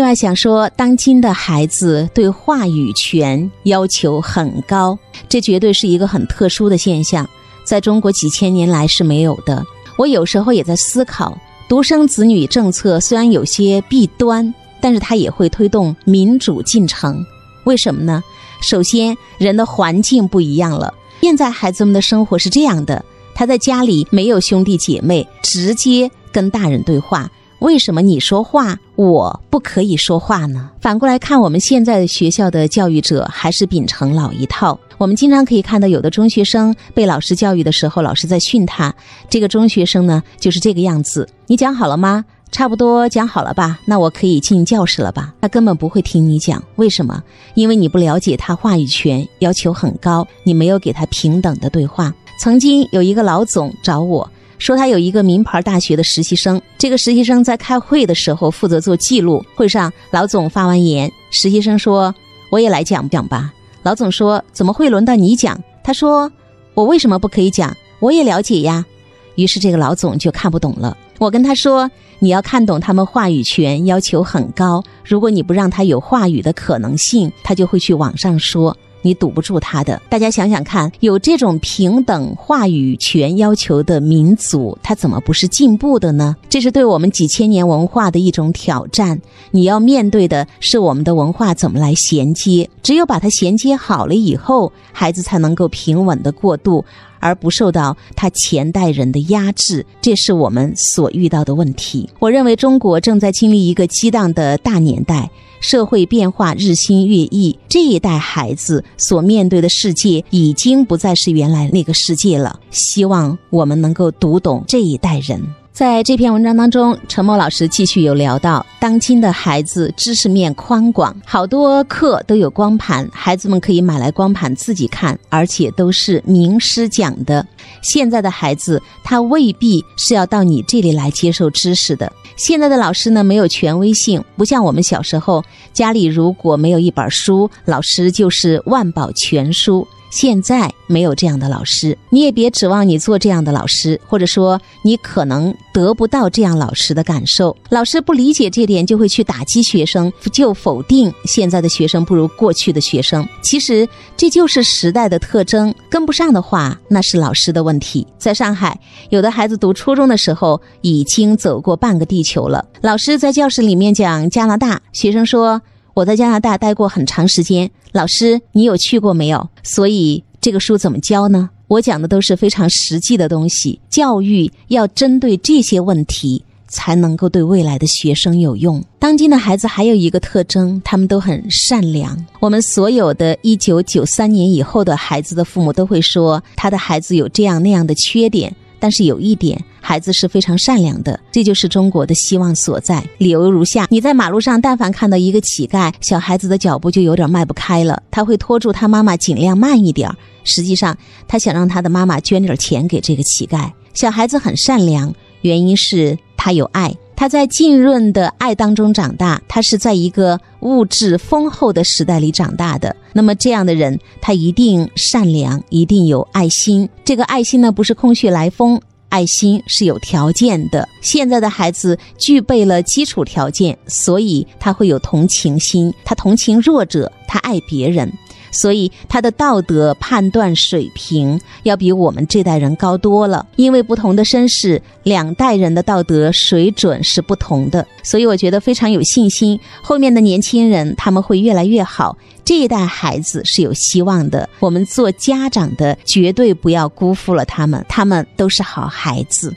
另外想说，当今的孩子对话语权要求很高，这绝对是一个很特殊的现象，在中国几千年来是没有的。我有时候也在思考，独生子女政策虽然有些弊端，但是它也会推动民主进程。为什么呢？首先，人的环境不一样了。现在孩子们的生活是这样的：他在家里没有兄弟姐妹，直接跟大人对话。为什么你说话我不可以说话呢？反过来看，我们现在的学校的教育者还是秉承老一套。我们经常可以看到，有的中学生被老师教育的时候，老师在训他。这个中学生呢，就是这个样子。你讲好了吗？差不多讲好了吧？那我可以进教室了吧？他根本不会听你讲。为什么？因为你不了解他话语权要求很高，你没有给他平等的对话。曾经有一个老总找我。说他有一个名牌大学的实习生，这个实习生在开会的时候负责做记录。会上，老总发完言，实习生说：“我也来讲讲吧。”老总说：“怎么会轮到你讲？”他说：“我为什么不可以讲？我也了解呀。”于是这个老总就看不懂了。我跟他说：“你要看懂他们话语权要求很高，如果你不让他有话语的可能性，他就会去网上说。”你堵不住他的。大家想想看，有这种平等话语权要求的民族，他怎么不是进步的呢？这是对我们几千年文化的一种挑战。你要面对的是我们的文化怎么来衔接，只有把它衔接好了以后，孩子才能够平稳的过渡，而不受到他前代人的压制。这是我们所遇到的问题。我认为中国正在经历一个激荡的大年代。社会变化日新月异，这一代孩子所面对的世界已经不再是原来那个世界了。希望我们能够读懂这一代人。在这篇文章当中，陈默老师继续有聊到，当今的孩子知识面宽广，好多课都有光盘，孩子们可以买来光盘自己看，而且都是名师讲的。现在的孩子他未必是要到你这里来接受知识的。现在的老师呢，没有权威性，不像我们小时候，家里如果没有一本书，老师就是万宝全书。现在没有这样的老师，你也别指望你做这样的老师，或者说你可能得不到这样老师的感受。老师不理解这点，就会去打击学生，就否定现在的学生不如过去的学生。其实这就是时代的特征，跟不上的话，那是老师的问题。在上海，有的孩子读初中的时候已经走过半个地球了。老师在教室里面讲加拿大，学生说。我在加拿大待过很长时间，老师，你有去过没有？所以这个书怎么教呢？我讲的都是非常实际的东西，教育要针对这些问题，才能够对未来的学生有用。当今的孩子还有一个特征，他们都很善良。我们所有的一九九三年以后的孩子的父母都会说，他的孩子有这样那样的缺点。但是有一点，孩子是非常善良的，这就是中国的希望所在。理由如下：你在马路上，但凡看到一个乞丐，小孩子的脚步就有点迈不开了，他会拖住他妈妈，尽量慢一点。实际上，他想让他的妈妈捐点钱给这个乞丐。小孩子很善良，原因是他有爱。他在浸润的爱当中长大，他是在一个物质丰厚的时代里长大的。那么这样的人，他一定善良，一定有爱心。这个爱心呢，不是空穴来风，爱心是有条件的。现在的孩子具备了基础条件，所以他会有同情心，他同情弱者，他爱别人。所以他的道德判断水平要比我们这代人高多了，因为不同的身世，两代人的道德水准是不同的。所以我觉得非常有信心，后面的年轻人他们会越来越好，这一代孩子是有希望的。我们做家长的绝对不要辜负了他们，他们都是好孩子。